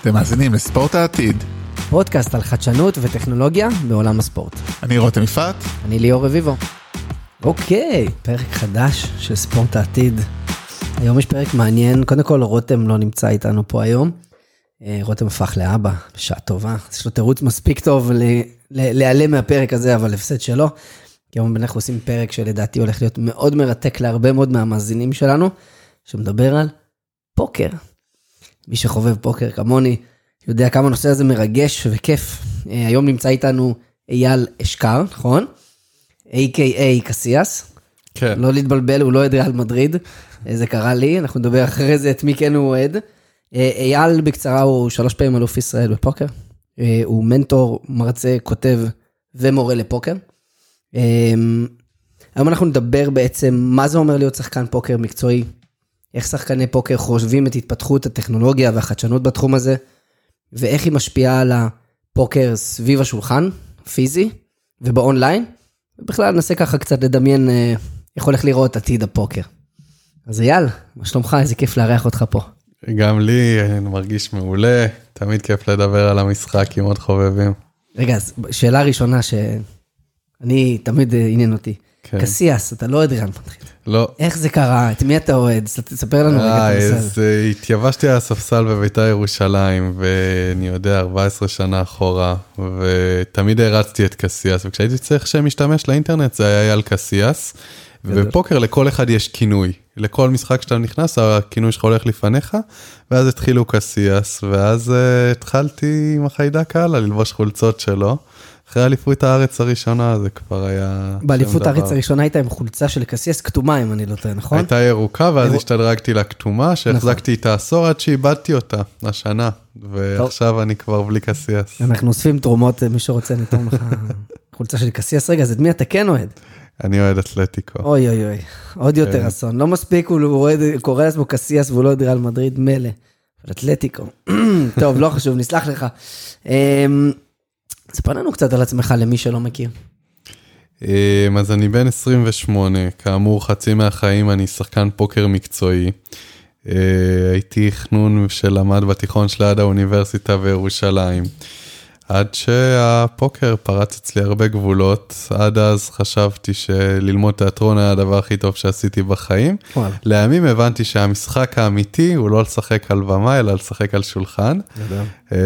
אתם מאזינים לספורט העתיד. פודקאסט על חדשנות וטכנולוגיה בעולם הספורט. אני רותם יפעת. אני ליאור רביבו. אוקיי, פרק חדש של ספורט העתיד. היום יש פרק מעניין, קודם כל רותם לא נמצא איתנו פה היום. אה, רותם הפך לאבא, בשעה טובה. יש לו תירוץ מספיק טוב להיעלם מהפרק הזה, אבל הפסד שלו. כי היום אנחנו עושים פרק שלדעתי הולך להיות מאוד מרתק להרבה מאוד מהמאזינים שלנו, שמדבר על פוקר. מי שחובב פוקר כמוני, יודע כמה הנושא הזה מרגש וכיף. אה, היום נמצא איתנו אייל אשכר, נכון? A.K.A. קסיאס. כן. לא להתבלבל, הוא לא אוהד ריאל מדריד, אה, זה קרה לי, אנחנו נדבר אחרי זה את מי כן הוא אוהד. אה, אייל בקצרה הוא שלוש פעמים אלוף ישראל בפוקר. הוא מנטור, מרצה, כותב ומורה לפוקר. היום אנחנו נדבר בעצם מה זה אומר להיות שחקן פוקר מקצועי, איך שחקני פוקר חושבים את התפתחות הטכנולוגיה והחדשנות בתחום הזה, ואיך היא משפיעה על הפוקר סביב השולחן, פיזי, ובאונליין. ובכלל ננסה ככה קצת לדמיין אה, איך הולך לראות עתיד הפוקר. אז אייל, מה שלומך? איזה כיף לארח אותך פה. גם לי אני מרגיש מעולה, תמיד כיף לדבר על המשחק עם עוד חובבים. רגע, אז שאלה ראשונה שאני תמיד אה, עניין אותי. כן. קסיאס, אתה לא אוהד ריאל מדריד. לא. איך זה קרה? את מי אתה אוהד? תספר לנו רגע את הנושא הזה. אז התייבשתי על הספסל בביתר ירושלים, ואני יודע, 14 שנה אחורה, ותמיד הרצתי את קסיאס, וכשהייתי צריך שם משתמש לאינטרנט זה היה אייל קסיאס. ובפוקר לכל אחד יש כינוי, לכל משחק שאתה נכנס הכינוי שלך הולך לפניך, ואז התחילו קסיאס, ואז uh, התחלתי עם החיידק הלאה ללבוש חולצות שלו. אחרי אליפות הארץ הראשונה זה כבר היה... באליפות הארץ הראשונה הייתה עם חולצה של קסיאס כתומה אם אני לא טועה, נכון? הייתה ירוקה ואז השתדרגתי לכתומה שהחזקתי איתה עשור עד שאיבדתי אותה השנה ועכשיו אני כבר בלי קסיאס. אנחנו אוספים תרומות מי שרוצה לתרום לך חולצה של קסיאס רגע אז את מי אתה כן אוהד? אני אוהד אתלטיקו. אוי אוי אוי עוד יותר כן. אסון לא מספיק הוא אוהד קורא לעצמו קסיאס והוא לא אוהד ריאל מדריד מילא. אתלטיקו טוב לא חשוב נסלח לך. ספר לנו קצת על עצמך למי שלא מכיר. אמ, אז אני בן 28, כאמור חצי מהחיים אני שחקן פוקר מקצועי. אה, הייתי חנון שלמד בתיכון שליד האוניברסיטה בירושלים. עד שהפוקר פרץ אצלי הרבה גבולות, עד אז חשבתי שללמוד תיאטרון היה הדבר הכי טוב שעשיתי בחיים. וואלה. לימים הבנתי שהמשחק האמיתי הוא לא לשחק על במה, אלא לשחק על שולחן. אה,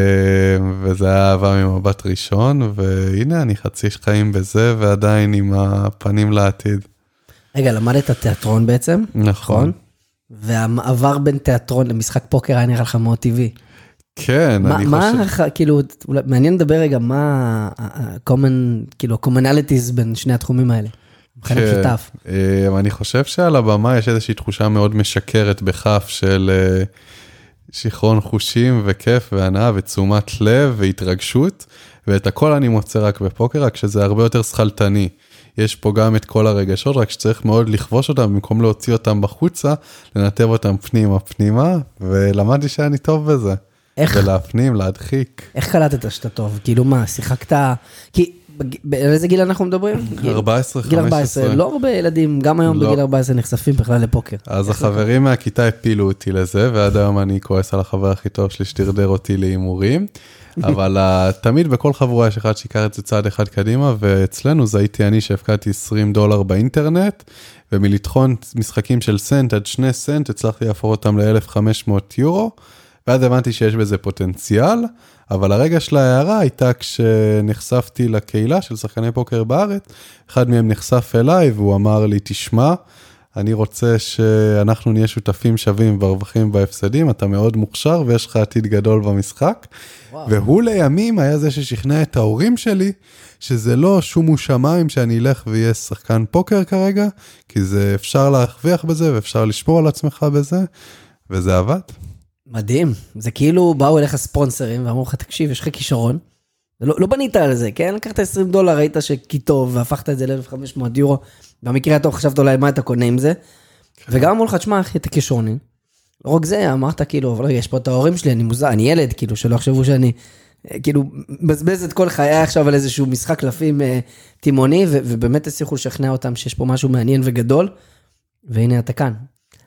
וזה היה אהבה ממבט ראשון, והנה אני חצי חיים בזה ועדיין עם הפנים לעתיד. רגע, למדת תיאטרון בעצם? נכון. נכון? והמעבר בין תיאטרון למשחק פוקר היה נראה לך מאוד טבעי. כן, מה, אני מה, חושב... כאילו, אולי, מעניין לדבר רגע מה ה-common, כאילו, ה-commonalities בין שני התחומים האלה. כן, משותף. אה, אני חושב שעל הבמה יש איזושהי תחושה מאוד משקרת בכף של אה, שיכרון חושים וכיף והנאה ותשומת לב והתרגשות, ואת הכל אני מוצא רק בפוקר, רק שזה הרבה יותר שכלתני. יש פה גם את כל הרגשות, רק שצריך מאוד לכבוש אותם, במקום להוציא אותם בחוצה, לנתב אותם פנימה פנימה, ולמדתי שאני טוב בזה. איך... ולהפנים, להדחיק. איך קלטת שאתה טוב? כאילו מה, שיחקת... כי באיזה גיל אנחנו מדברים? 14, 15. גיל 14, לא הרבה ילדים, גם היום לא. בגיל 14 נחשפים בכלל לפוקר. אז החברים מהכיתה הפילו אותי לזה, ועד היום אני כועס על החבר הכי טוב שלי שדרדר אותי להימורים. אבל תמיד בכל חבורה יש אחד שיקח את זה צעד אחד קדימה, ואצלנו זה הייתי אני שהפקדתי 20 דולר באינטרנט, ומלטחון משחקים של סנט עד שני סנט הצלחתי להפוך אותם ל-1500 יורו. ואז הבנתי שיש בזה פוטנציאל, אבל הרגע של ההערה הייתה כשנחשפתי לקהילה של שחקני פוקר בארץ, אחד מהם נחשף אליי והוא אמר לי, תשמע, אני רוצה שאנחנו נהיה שותפים שווים ברווחים ובהפסדים, אתה מאוד מוכשר ויש לך עתיד גדול במשחק. וואו. והוא לימים היה זה ששכנע את ההורים שלי, שזה לא שומו שמיים שאני אלך ואהיה שחקן פוקר כרגע, כי זה אפשר להרוויח בזה ואפשר לשמור על עצמך בזה, וזה עבד. מדהים, זה כאילו באו אליך ספונסרים ואמרו לך, תקשיב, יש לך כישרון. לא, לא בנית על זה, כן? לקחת 20 דולר, ראית שהכי טוב, והפכת את זה ל-1500 יורו. במקרה הטוב חשבת אולי מה אתה קונה עם זה. כן. וגם אמרו לך, תשמע, אחי, אתה כישרוני. לא רק זה, אמרת כאילו, אבל יש פה את ההורים שלי, אני מוזר, אני ילד, כאילו, שלא יחשבו שאני, אה, כאילו, מבזבז את כל חיי עכשיו על איזשהו משחק קלפים אה, תימוני, ובאמת הצליחו לשכנע אותם שיש פה משהו מעניין וגדול, והנה אתה כאן.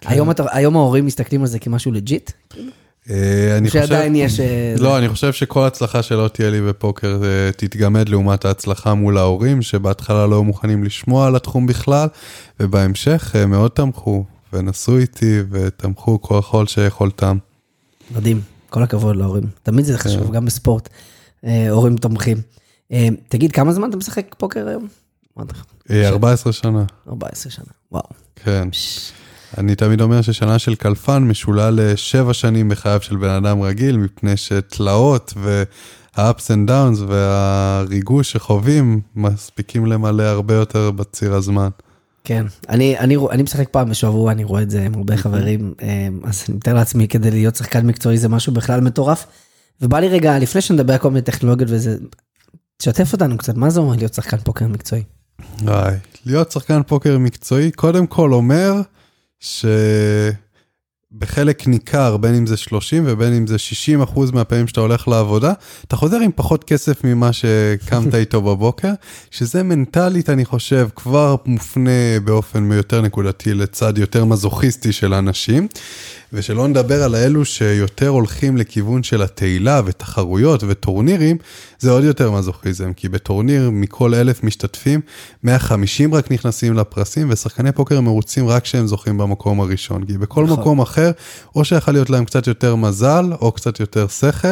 כן. היום, אתה, היום ההורים מסתכלים על זה כמשהו legit? אה, אני חושב, שעדיין יש... אה, לא, אני חושב שכל הצלחה שלא תהיה לי בפוקר אה, תתגמד לעומת ההצלחה מול ההורים, שבהתחלה לא היו מוכנים לשמוע על התחום בכלל, ובהמשך מאוד תמכו, ונסעו איתי, ותמכו כל יכול שיכולתם. מדהים, כל הכבוד להורים. תמיד זה חשוב, גם בספורט, הורים תומכים. תגיד, כמה זמן אתה משחק פוקר היום? אמרתי לך, אה, 14 שנה, 14 שנה, וואו. כן. אני תמיד אומר ששנה של קלפן משולה לשבע שנים בחייו של בן אדם רגיל, מפני שתלאות וה-ups and downs והריגוש שחווים מספיקים למלא הרבה יותר בציר הזמן. כן, אני, אני, אני משחק פעם בשבוע, אני רואה את זה עם הרבה חברים, אה, אז אני מתאר לעצמי כדי להיות שחקן מקצועי זה משהו בכלל מטורף. ובא לי רגע, לפני שנדבר על כל מיני טכנולוגיות וזה, תשתף אותנו קצת, מה זה אומר להיות שחקן פוקר מקצועי? וואי, להיות שחקן פוקר מקצועי קודם כל אומר שבחלק ניכר, בין אם זה 30 ובין אם זה 60 אחוז מהפעמים שאתה הולך לעבודה, אתה חוזר עם פחות כסף ממה שקמת איתו בבוקר, שזה מנטלית, אני חושב, כבר מופנה באופן יותר נקודתי לצד יותר מזוכיסטי של אנשים. ושלא נדבר על האלו שיותר הולכים לכיוון של התהילה ותחרויות וטורנירים, זה עוד יותר מזוכיזם, כי בטורניר מכל אלף משתתפים, 150 רק נכנסים לפרסים, ושחקני פוקר מרוצים רק כשהם זוכים במקום הראשון, כי בכל נכון. מקום אחר, או שיכול להיות להם קצת יותר מזל, או קצת יותר שכל.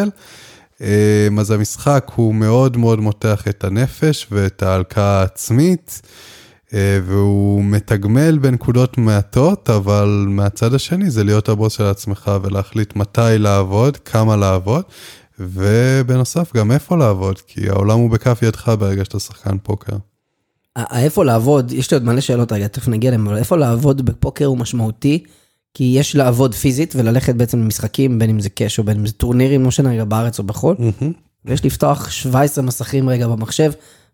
אה, אז המשחק הוא מאוד מאוד מותח את הנפש ואת ההלקאה העצמית. אה, והוא מתגמל בנקודות מעטות, אבל מהצד השני זה להיות הבוס של עצמך ולהחליט מתי לעבוד, כמה לעבוד, ובנוסף גם איפה לעבוד, כי העולם הוא בכף ידך ברגע שאתה שחקן פוקר. איפה לעבוד, יש לי עוד מלא שאלות רגע, תכף נגיע אליהם, אבל איפה לעבוד בפוקר הוא משמעותי, כי יש לעבוד פיזית וללכת בעצם למשחקים, בין אם זה קאש או בין אם זה טורנירים, לא משנה רגע בארץ או בחו"ל, ויש לפתוח 17 מסכים רגע במחשב,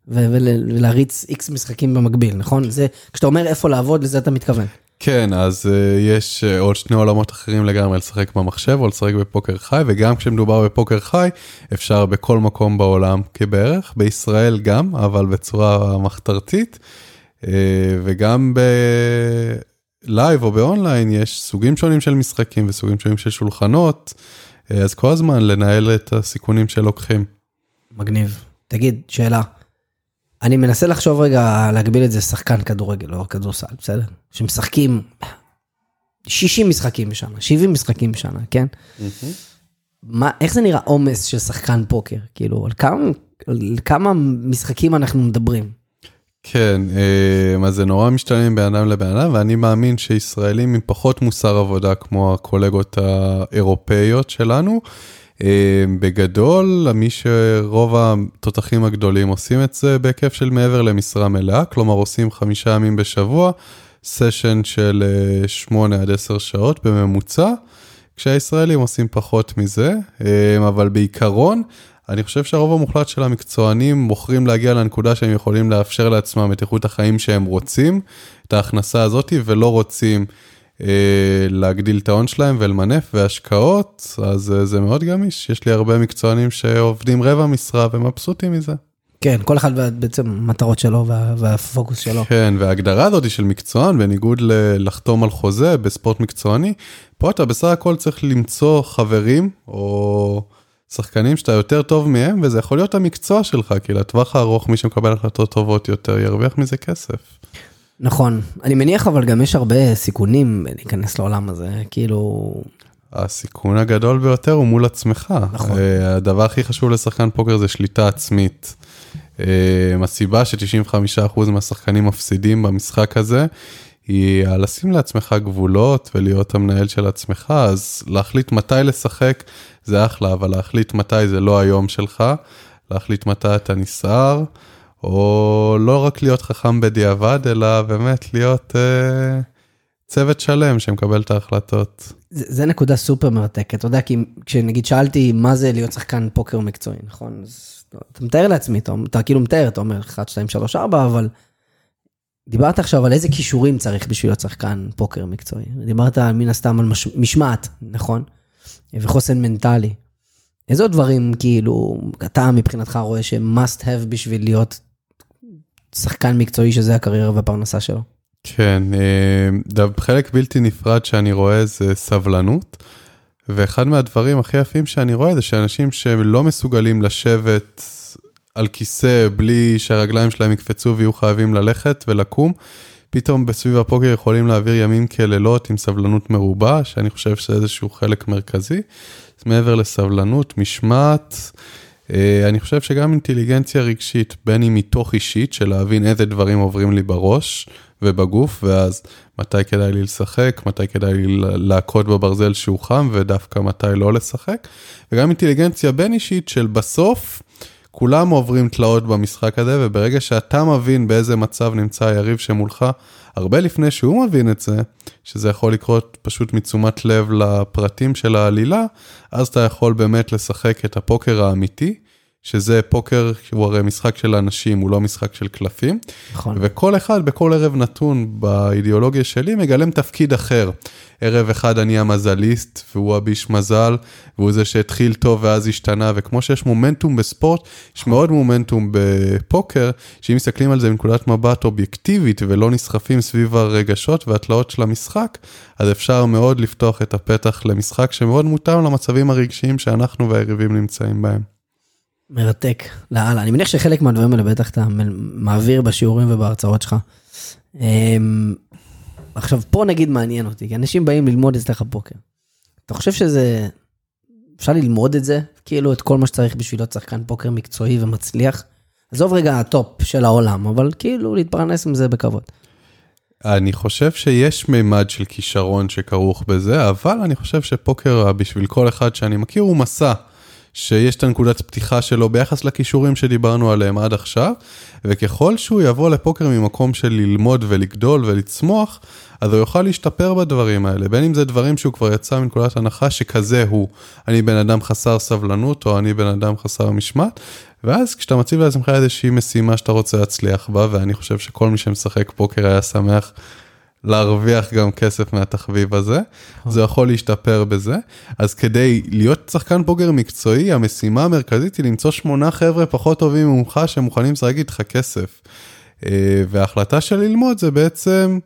ולהריץ איקס משחקים במקביל, נכון? זה, כשאתה אומר איפה לעבוד, לזה אתה מתכוון. כן, אז uh, יש uh, עוד שני עולמות אחרים לגמרי, לשחק במחשב או לשחק בפוקר חי, וגם כשמדובר בפוקר חי, אפשר בכל מקום בעולם כבערך, בישראל גם, אבל בצורה מחתרתית, uh, וגם בלייב או באונליין יש סוגים שונים של משחקים וסוגים שונים של שולחנות, uh, אז כל הזמן לנהל את הסיכונים שלוקחים. מגניב. תגיד, שאלה. אני מנסה לחשוב רגע, להקביל את זה לשחקן כדורגל, לא כדורסל, בסדר? שמשחקים 60 משחקים בשנה, 70 משחקים בשנה, כן? מה, איך זה נראה עומס של שחקן פוקר? כאילו, על כמה, על כמה משחקים אנחנו מדברים? כן, אה, אז זה נורא משתנה בין אדם לבן אדם, ואני מאמין שישראלים עם פחות מוסר עבודה כמו הקולגות האירופאיות שלנו, אה, בגדול, מי שרוב התותחים הגדולים עושים את זה בהיקף של מעבר למשרה מלאה, כלומר עושים חמישה ימים בשבוע, סשן של אה, שמונה עד עשר שעות בממוצע, כשהישראלים עושים פחות מזה, אה, אבל בעיקרון, אני חושב שהרוב המוחלט של המקצוענים בוחרים להגיע לנקודה שהם יכולים לאפשר לעצמם את איכות החיים שהם רוצים, את ההכנסה הזאת, ולא רוצים אה, להגדיל את ההון שלהם ולמנף והשקעות, אז אה, זה מאוד גמיש. יש לי הרבה מקצוענים שעובדים רבע משרה ומבסוטים מזה. כן, כל אחד בעצם המטרות שלו וה, והפוקוס שלו. כן, וההגדרה הזאת של מקצוען, בניגוד ללחתום על חוזה בספורט מקצועני, פה אתה בסך הכל צריך למצוא חברים או שחקנים שאתה יותר טוב מהם, וזה יכול להיות המקצוע שלך, כי לטווח הארוך מי שמקבל החלטות טובות יותר ירוויח מזה כסף. נכון. אני מניח אבל גם יש הרבה סיכונים להיכנס לעולם הזה, כאילו... הסיכון הגדול ביותר הוא מול עצמך. נכון. אה, הדבר הכי חשוב לשחקן פוקר זה שליטה עצמית. אה, הסיבה ש-95% מהשחקנים מפסידים במשחק הזה, היא לשים לעצמך גבולות ולהיות המנהל של עצמך, אז להחליט מתי לשחק זה אחלה, אבל להחליט מתי זה לא היום שלך, להחליט מתי אתה נסער, או לא רק להיות חכם בדיעבד, אלא באמת להיות אה, צוות שלם שמקבל את ההחלטות. זה, זה נקודה סופר מרתקת, אתה יודע, כי כשנגיד שאלתי מה זה להיות שחקן פוקר מקצועי, נכון? אז אתה מתאר לעצמי, אתה, אתה כאילו מתאר, אתה אומר 1, 2, 3, 4, אבל דיברת עכשיו על איזה כישורים צריך בשביל להיות שחקן פוקר מקצועי. דיברת מן הסתם על מש, משמעת, נכון? וחוסן מנטלי. איזה דברים, כאילו, אתה מבחינתך רואה שהם must have בשביל להיות שחקן מקצועי שזה הקריירה והפרנסה שלו? כן, אה, חלק בלתי נפרד שאני רואה זה סבלנות, ואחד מהדברים הכי יפים שאני רואה זה שאנשים שלא מסוגלים לשבת על כיסא בלי שהרגליים שלהם יקפצו ויהיו חייבים ללכת ולקום, פתאום בסביב הפוקר יכולים להעביר ימים כלילות עם סבלנות מרובה, שאני חושב שזה איזשהו חלק מרכזי. אז מעבר לסבלנות, משמעת, אני חושב שגם אינטליגנציה רגשית, בין אם מתוך אישית, של להבין איזה דברים עוברים לי בראש ובגוף, ואז מתי כדאי לי לשחק, מתי כדאי לי להכות בברזל שהוא חם, ודווקא מתי לא לשחק, וגם אינטליגנציה בין אישית של בסוף, כולם עוברים תלאות במשחק הזה, וברגע שאתה מבין באיזה מצב נמצא היריב שמולך, הרבה לפני שהוא מבין את זה, שזה יכול לקרות פשוט מתשומת לב לפרטים של העלילה, אז אתה יכול באמת לשחק את הפוקר האמיתי. שזה פוקר, הוא הרי משחק של אנשים, הוא לא משחק של קלפים. נכון. וכל אחד בכל ערב נתון באידיאולוגיה שלי מגלם תפקיד אחר. ערב אחד אני המזליסט, והוא הביש מזל, והוא זה שהתחיל טוב ואז השתנה, וכמו שיש מומנטום בספורט, יש מאוד מומנטום בפוקר, שאם מסתכלים על זה מנקודת מבט אובייקטיבית ולא נסחפים סביב הרגשות והתלאות של המשחק, אז אפשר מאוד לפתוח את הפתח למשחק שמאוד מותאם למצבים הרגשיים שאנחנו והיריבים נמצאים בהם. מרתק, לאללה. אני מניח שחלק מהדברים האלה בטח אתה מעביר בשיעורים ובהרצאות שלך. אמ, עכשיו, פה נגיד מעניין אותי, כי אנשים באים ללמוד אצלך פוקר. אתה חושב שזה, אפשר ללמוד את זה? כאילו את כל מה שצריך בשביל להיות שחקן פוקר מקצועי ומצליח? עזוב רגע הטופ של העולם, אבל כאילו להתפרנס עם זה בכבוד. אני חושב שיש מימד של כישרון שכרוך בזה, אבל אני חושב שפוקר בשביל כל אחד שאני מכיר הוא מסע. שיש את הנקודת פתיחה שלו ביחס לכישורים שדיברנו עליהם עד עכשיו, וככל שהוא יבוא לפוקר ממקום של ללמוד ולגדול ולצמוח, אז הוא יוכל להשתפר בדברים האלה, בין אם זה דברים שהוא כבר יצא מנקודת הנחה שכזה הוא, אני בן אדם חסר סבלנות או אני בן אדם חסר משמעת, ואז כשאתה מציב לעצמך איזושהי משימה שאתה רוצה להצליח בה, ואני חושב שכל מי שמשחק פוקר היה שמח להרוויח גם כסף מהתחביב הזה, נכון. זה יכול להשתפר בזה. אז כדי להיות שחקן פוקר מקצועי, המשימה המרכזית היא למצוא שמונה חבר'ה פחות טובים ממך שמוכנים לשחק איתך כסף. אה, וההחלטה של ללמוד זה בעצם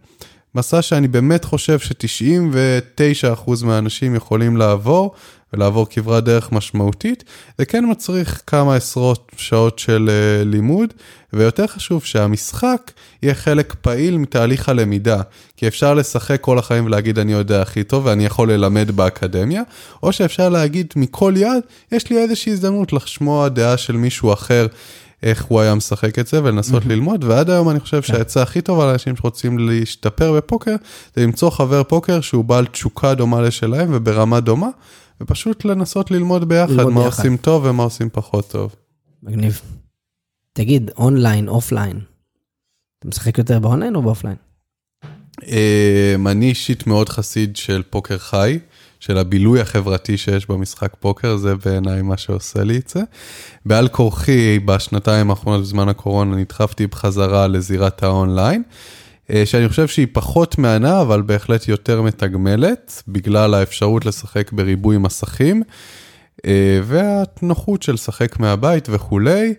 מסע שאני באמת חושב ש-99% מהאנשים יכולים לעבור, ולעבור כברת דרך משמעותית, זה כן מצריך כמה עשרות שעות של uh, לימוד, ויותר חשוב שהמשחק יהיה חלק פעיל מתהליך הלמידה, כי אפשר לשחק כל החיים ולהגיד אני יודע הכי טוב ואני יכול ללמד באקדמיה, או שאפשר להגיד מכל יד, יש לי איזושהי הזדמנות לשמוע דעה של מישהו אחר. איך הוא היה משחק את זה ולנסות mm-hmm. ללמוד, ועד היום אני חושב כן. שהעצה הכי טובה לאנשים שרוצים להשתפר בפוקר, זה למצוא חבר פוקר שהוא בעל תשוקה דומה לשלהם וברמה דומה, ופשוט לנסות ללמוד ביחד ללמוד מה ביחד. עושים טוב ומה עושים פחות טוב. מגניב. תגיד, אונליין, אופליין, אתה משחק יותר באונליין או באופליין? אמ, אני אישית מאוד חסיד של פוקר חי, של הבילוי החברתי שיש במשחק פוקר, זה בעיניי מה שעושה לי את זה. בעל כורחי, בשנתיים האחרונות בזמן הקורונה, נדחפתי בחזרה לזירת האונליין. אה, שאני חושב שהיא פחות מהנה, אבל בהחלט יותר מתגמלת, בגלל האפשרות לשחק בריבוי מסכים, אה, והנוחות של לשחק מהבית וכולי.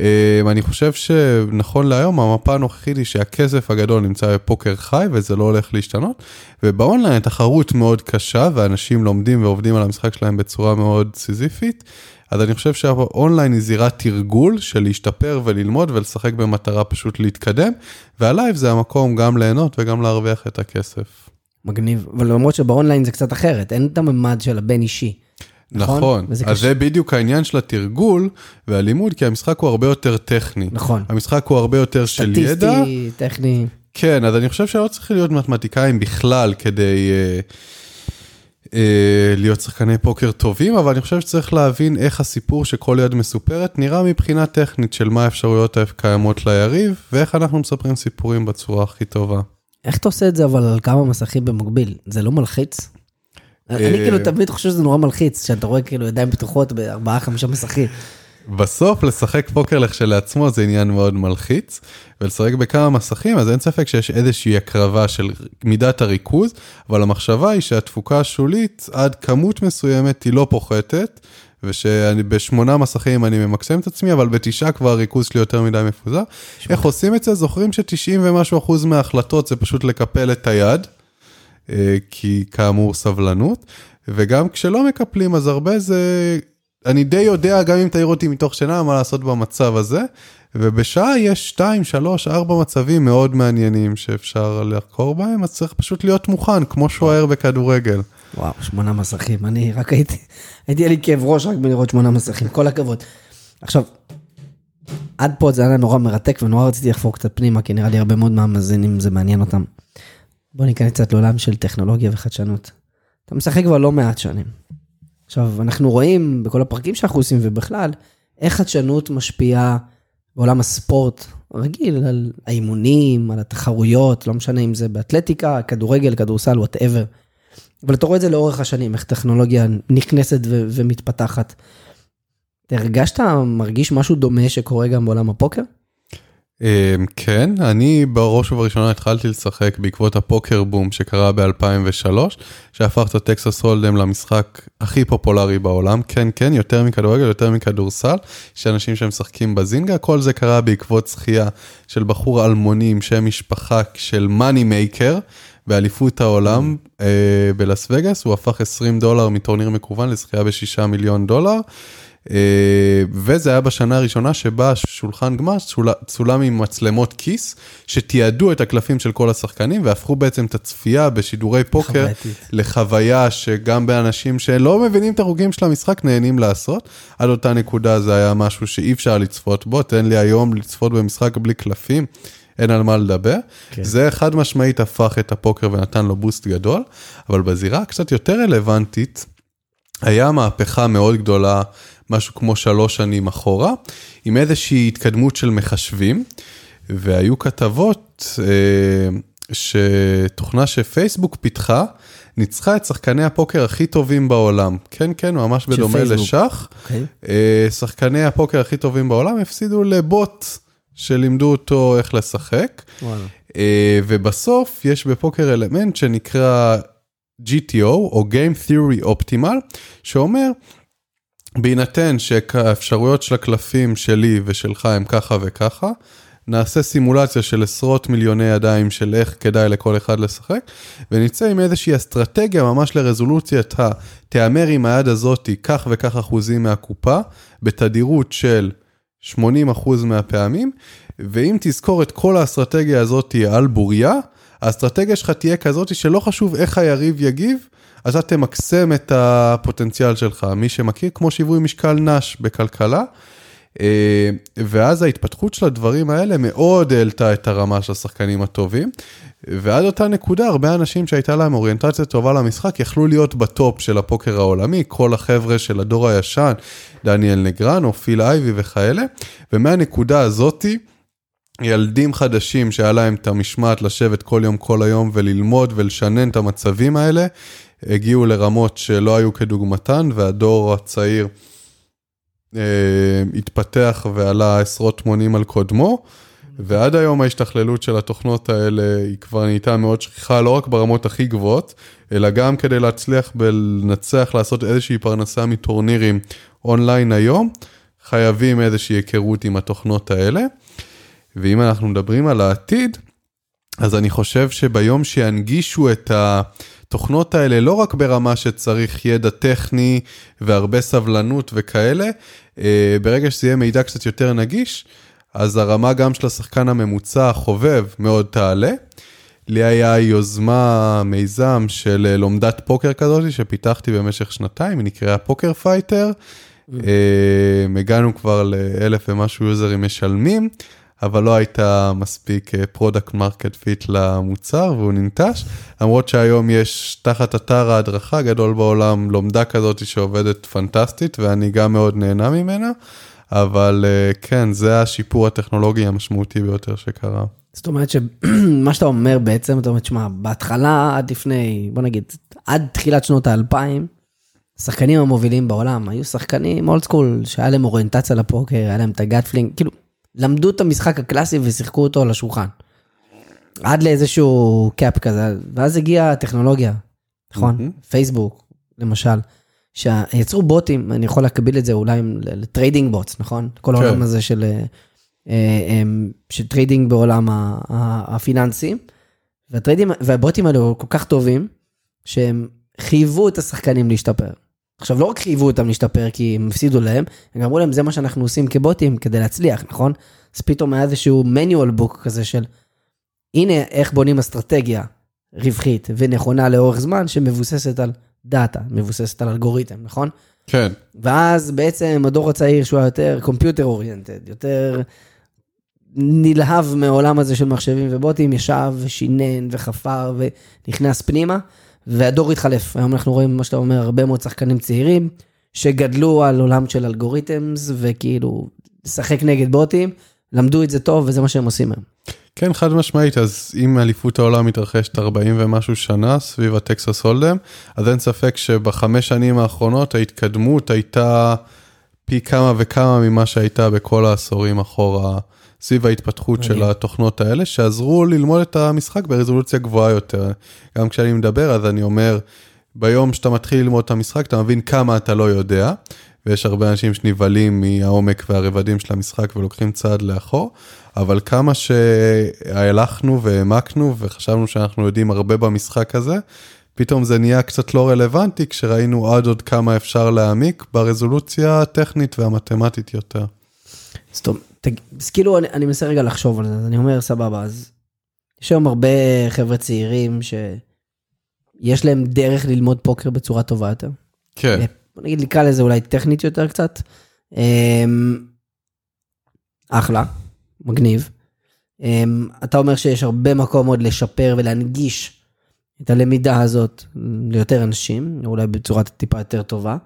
אה, אני חושב שנכון להיום המפה הנוכחית היא שהכסף הגדול נמצא בפוקר חי וזה לא הולך להשתנות ובאונליין התחרות מאוד קשה ואנשים לומדים ועובדים על המשחק שלהם בצורה מאוד סיזיפית אז אני חושב שהאונליין היא זירת תרגול של להשתפר וללמוד ולשחק במטרה פשוט להתקדם, והלייב זה המקום גם ליהנות וגם להרוויח את הכסף. מגניב, אבל למרות שבאונליין זה קצת אחרת, אין את הממד של הבין אישי. נכון, נכון. אז קש... זה בדיוק העניין של התרגול והלימוד, כי המשחק הוא הרבה יותר טכני. נכון. המשחק הוא הרבה יותר של ידע. סטטיסטי, טכני. כן, אז אני חושב שלא צריך להיות מתמטיקאים בכלל כדי... Uh, להיות שחקני פוקר טובים, אבל אני חושב שצריך להבין איך הסיפור שכל יד מסופרת נראה מבחינה טכנית של מה האפשרויות הקיימות ליריב, ואיך אנחנו מספרים סיפורים בצורה הכי טובה. איך אתה עושה את זה אבל על כמה מסכים במקביל? זה לא מלחיץ? אני אה, כאילו תמיד חושב שזה נורא מלחיץ, שאתה רואה כאילו ידיים פתוחות בארבעה חמישה מסכים. בסוף לשחק פוקר לכשלעצמו זה עניין מאוד מלחיץ, ולשחק בכמה מסכים אז אין ספק שיש איזושהי הקרבה של מידת הריכוז, אבל המחשבה היא שהתפוקה השולית עד כמות מסוימת היא לא פוחתת, ושבשמונה מסכים אני ממקסם את עצמי, אבל בתשעה כבר הריכוז שלי יותר מדי מפוזר. איך עושים את זה? זוכרים ש-90 ומשהו אחוז מההחלטות זה פשוט לקפל את היד, אה, כי כאמור סבלנות. וגם כשלא מקפלים אז הרבה זה, אני די יודע גם אם תעיר אותי מתוך שינה מה לעשות במצב הזה, ובשעה יש 2, 3, 4 מצבים מאוד מעניינים שאפשר לחקור בהם, אז צריך פשוט להיות מוכן, כמו שוער בכדורגל. וואו, שמונה מסכים. אני רק הייתי, הייתי לי כאב ראש רק בלראות שמונה מסכים, כל הכבוד. עכשיו, עד פה זה היה נורא מרתק ונורא רציתי לחפור קצת פנימה, כי נראה לי הרבה מאוד מהמאזינים זה מעניין אותם. בוא ניכנס קצת לעולם של טכנולוגיה וחדשנות. אתה משחק כבר לא מעט שנים. עכשיו, אנחנו רואים בכל הפרקים שאנחנו עושים ובכלל, איך חדשנות משפיעה בעולם הספורט רגיל, על האימונים, על התחרויות, לא משנה אם זה באתלטיקה, כדורגל, כדורסל, whatever. אבל אתה רואה את זה לאורך השנים, איך טכנולוגיה נכנסת ו- ומתפתחת. הרגשת, מרגיש משהו דומה שקורה גם בעולם הפוקר? אמ, כן, אני בראש ובראשונה התחלתי לשחק בעקבות הפוקר בום שקרה ב-2003, שהפך את ה Texas Hold'em למשחק הכי פופולרי בעולם, כן כן, יותר מכדורגל, יותר מכדורסל, יש אנשים שמשחקים בזינגה, כל זה קרה בעקבות זכייה של בחור אלמוני עם שם משפחה של מאני מייקר, באליפות העולם אה, בלאס וגאס, הוא הפך 20 דולר מטורניר מקוון לזכייה ב-6 מיליון דולר. אה, וזה היה בשנה הראשונה שבה שולחן גמר צולם עם מצלמות כיס, שתיעדו את הקלפים של כל השחקנים והפכו בעצם את הצפייה בשידורי פוקר לחוויה שגם באנשים שלא מבינים את הרוגים של המשחק נהנים לעשות. עד אותה נקודה זה היה משהו שאי אפשר לצפות בו, תן לי היום לצפות במשחק בלי קלפים. אין על מה לדבר. כן. זה חד משמעית הפך את הפוקר ונתן לו בוסט גדול, אבל בזירה קצת יותר רלוונטית, היה מהפכה מאוד גדולה משהו כמו שלוש שנים אחורה, עם איזושהי התקדמות של מחשבים, והיו כתבות אה, שתוכנה שפייסבוק פיתחה, ניצחה את שחקני הפוקר הכי טובים בעולם. כן, כן, ממש בדומה לשח. Okay. אוקיי. אה, שחקני הפוקר הכי טובים בעולם הפסידו לבוט שלימדו אותו איך לשחק. אה, ובסוף יש בפוקר אלמנט שנקרא GTO, או Game Theory Optimal, שאומר בהינתן שהאפשרויות של הקלפים שלי ושלך הם ככה וככה, נעשה סימולציה של עשרות מיליוני ידיים של איך כדאי לכל אחד לשחק, ונצא עם איזושהי אסטרטגיה ממש לרזולוציית ה... תהמר עם היד הזאתי כך וכך אחוזים מהקופה, בתדירות של 80 אחוז מהפעמים, ואם תזכור את כל האסטרטגיה הזאתי על בוריה, האסטרטגיה שלך תהיה כזאתי שלא חשוב איך היריב יגיב, אתה תמקסם את הפוטנציאל שלך, מי שמכיר, כמו שיווי משקל נש בכלכלה. אה, ואז ההתפתחות של הדברים האלה מאוד העלתה את הרמה של השחקנים הטובים. ועד אותה נקודה, הרבה אנשים שהייתה להם אוריינטציה טובה למשחק, יכלו להיות בטופ של הפוקר העולמי, כל החבר'ה של הדור הישן, דניאל נגרנו, פיל אייבי וכאלה, ומהנקודה הזאתי, ילדים חדשים שהיה להם את המשמעת לשבת כל יום כל היום וללמוד ולשנן את המצבים האלה, הגיעו לרמות שלא היו כדוגמתן, והדור הצעיר אה, התפתח ועלה עשרות מונים על קודמו. ועד היום ההשתכללות של התוכנות האלה היא כבר נהייתה מאוד שכיחה, לא רק ברמות הכי גבוהות, אלא גם כדי להצליח ולנצח, לעשות איזושהי פרנסה מטורנירים אונליין היום, חייבים איזושהי היכרות עם התוכנות האלה. ואם אנחנו מדברים על העתיד, אז אני חושב שביום שינגישו את. התוכנות האלה לא רק ברמה שצריך ידע טכני והרבה סבלנות וכאלה, אה, ברגע שזה יהיה מידע קצת יותר נגיש, אז הרמה גם של השחקן הממוצע החובב מאוד תעלה. לי היה יוזמה, מיזם של אה, לומדת פוקר כזאת שפיתחתי במשך שנתיים, היא נקראה Poker Fighter. Mm. אה, הגענו כבר לאלף ומשהו יוזרים משלמים. אבל לא הייתה מספיק product market fit למוצר והוא ננטש, למרות שהיום יש תחת אתר ההדרכה הגדול בעולם לומדה כזאת שעובדת פנטסטית ואני גם מאוד נהנה ממנה, אבל אה, כן, זה השיפור הטכנולוגי המשמעותי ביותר שקרה. זאת אומרת שמה שאתה אומר בעצם, אתה אומר, שמע, בהתחלה עד לפני, בוא נגיד, עד תחילת שנות האלפיים, השחקנים המובילים בעולם היו שחקנים old school, שהיה להם אוריינטציה לפוקר, היה להם את ה gut feeling, כאילו, למדו את המשחק הקלאסי ושיחקו אותו על השולחן. עד לאיזשהו cap כזה, ואז הגיעה הטכנולוגיה, נכון? פייסבוק, למשל, שיצרו בוטים, אני יכול להקביל את זה אולי ל trading bots, נכון? כל כן. העולם הזה של, אה, אה, של trading בעולם הפיננסי, והבוטים האלו כל כך טובים, שהם חייבו את השחקנים להשתפר. עכשיו, לא רק חייבו אותם להשתפר כי הם הפסידו להם, הם אמרו להם, זה מה שאנחנו עושים כבוטים כדי להצליח, נכון? אז פתאום היה איזשהו manual book כזה של, הנה איך בונים אסטרטגיה רווחית ונכונה לאורך זמן שמבוססת על דאטה, מבוססת על אלגוריתם, נכון? כן. ואז בעצם הדור הצעיר שהוא היה יותר computer oriented, יותר נלהב מעולם הזה של מחשבים ובוטים, ישב ושינן וחפר ונכנס פנימה, והדור התחלף. היום אנחנו רואים, מה שאתה אומר, הרבה מאוד שחקנים צעירים, שגדלו על עולם של algorithms, וכאילו, לשחק נגד בוטים, למדו את זה טוב, וזה מה שהם עושים היום. כן, חד משמעית, אז אם אליפות העולם מתרחשת 40 ומשהו שנה סביב הטקסס הולדם, אז אין ספק שבחמש שנים האחרונות ההתקדמות הייתה פי כמה וכמה ממה שהייתה בכל העשורים אחורה, סביב ההתפתחות של התוכנות האלה, שעזרו ללמוד את המשחק ברזולוציה גבוהה יותר. גם כשאני מדבר, אז אני אומר, ביום שאתה מתחיל ללמוד את המשחק, אתה מבין כמה אתה לא יודע, ויש הרבה אנשים שנבהלים מהעומק והרבדים של המשחק ולוקחים צעד לאחור, אבל כמה שהלכנו והעמקנו וחשבנו שאנחנו יודעים הרבה במשחק הזה, פתאום זה נהיה קצת לא רלוונטי כשראינו עד עוד כמה אפשר להעמיק ברזולוציה הטכנית והמתמטית יותר. זאת אומרת, אז כאילו אני, אני מנסה רגע לחשוב על זה, אז אני אומר סבבה, אז יש היום הרבה חבר'ה צעירים שיש להם דרך ללמוד פוקר בצורה טובה יותר. כן. בוא נגיד נקרא לזה אולי טכנית יותר קצת. אמ, אחלה, מגניב. אמ, אתה אומר שיש הרבה מקום עוד לשפר ולהנגיש את הלמידה הזאת ליותר אנשים, אולי בצורה טיפה יותר טובה.